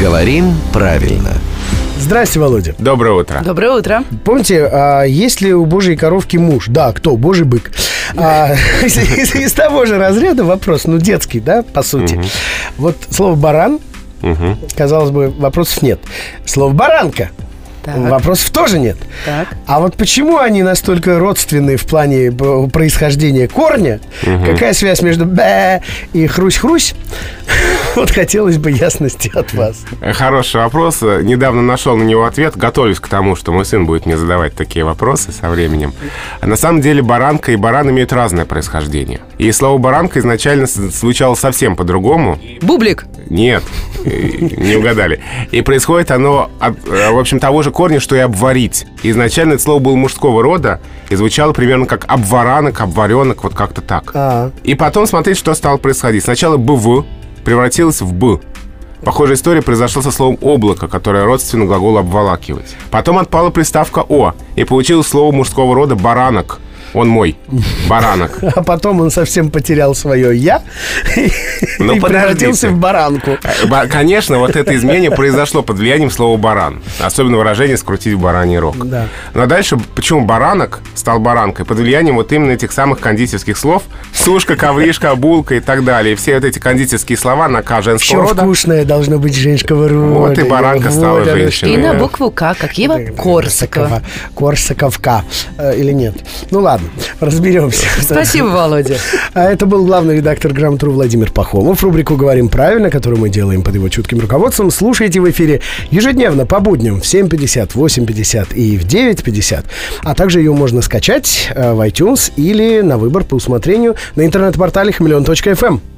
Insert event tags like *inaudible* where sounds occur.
Говорим правильно. Здрасте, Володя. Доброе утро. Доброе утро. Помните, а, есть ли у Божьей коровки муж? Да, кто? Божий бык. А, *laughs* из, из- из того же разряда вопрос, ну, детский, да, по сути. Вот слово «баран», Мгм. казалось бы, вопросов нет. Слово «баранка», Так. вопросов тоже нет. Так. А вот почему они настолько родственны в плане происхождения корня? Какая связь между «бэ» и «хрусь-хрусь»? Вот хотелось бы ясности от вас. Хороший вопрос. Недавно нашел на него ответ. Готовлюсь к тому, что мой сын будет мне задавать такие вопросы со временем. А на самом деле баранка и баран имеют разное происхождение. И слово баранка изначально звучало совсем по-другому. Бублик. Нет, не угадали. И происходит оно, от, э, в общем, того же корня, что и обварить. Изначально это слово было мужского рода и звучало примерно как обваранок, обваренок, вот как-то так. А. И потом смотреть, что стало происходить. Сначала «бв» превратилось в «б». Похожая история произошла со словом «облако», которое родственно глаголу «обволакивать». Потом отпала приставка «о», и получилось слово мужского рода «баранок». Он мой. Баранок. *laughs* А потом он совсем потерял свое «я» Ну, и превратился в баранку. Э, Конечно, вот это изменение произошло под влиянием слова «баран». Особенно выражение «скрутить в бараний рог». Да. Но дальше, почему баранок стал баранкой? Под влиянием вот именно этих самых кондитерских слов «сушка», «ковришка», «булка» и так далее. И все вот эти кондитерские слова на К женского Еще рода. вкусное должно быть женского рода. Вот и баранка стала Вот женщиной. И на букву К, как Ева Корсакова. Корсаковка. Э, Или нет? Ну ладно, разберемся. Спасибо, Володя. А это был главный редактор «Грамотру» Владимир Пахомов. Рубрику «Говорим правильно», которую мы делаем под его чутким руководством, слушайте в эфире ежедневно по будням в 7.50, 8.50 и в 9.50. А также ее можно скачать э, в iTunes или на выбор по усмотрению на интернет-портале хамелеон.фм.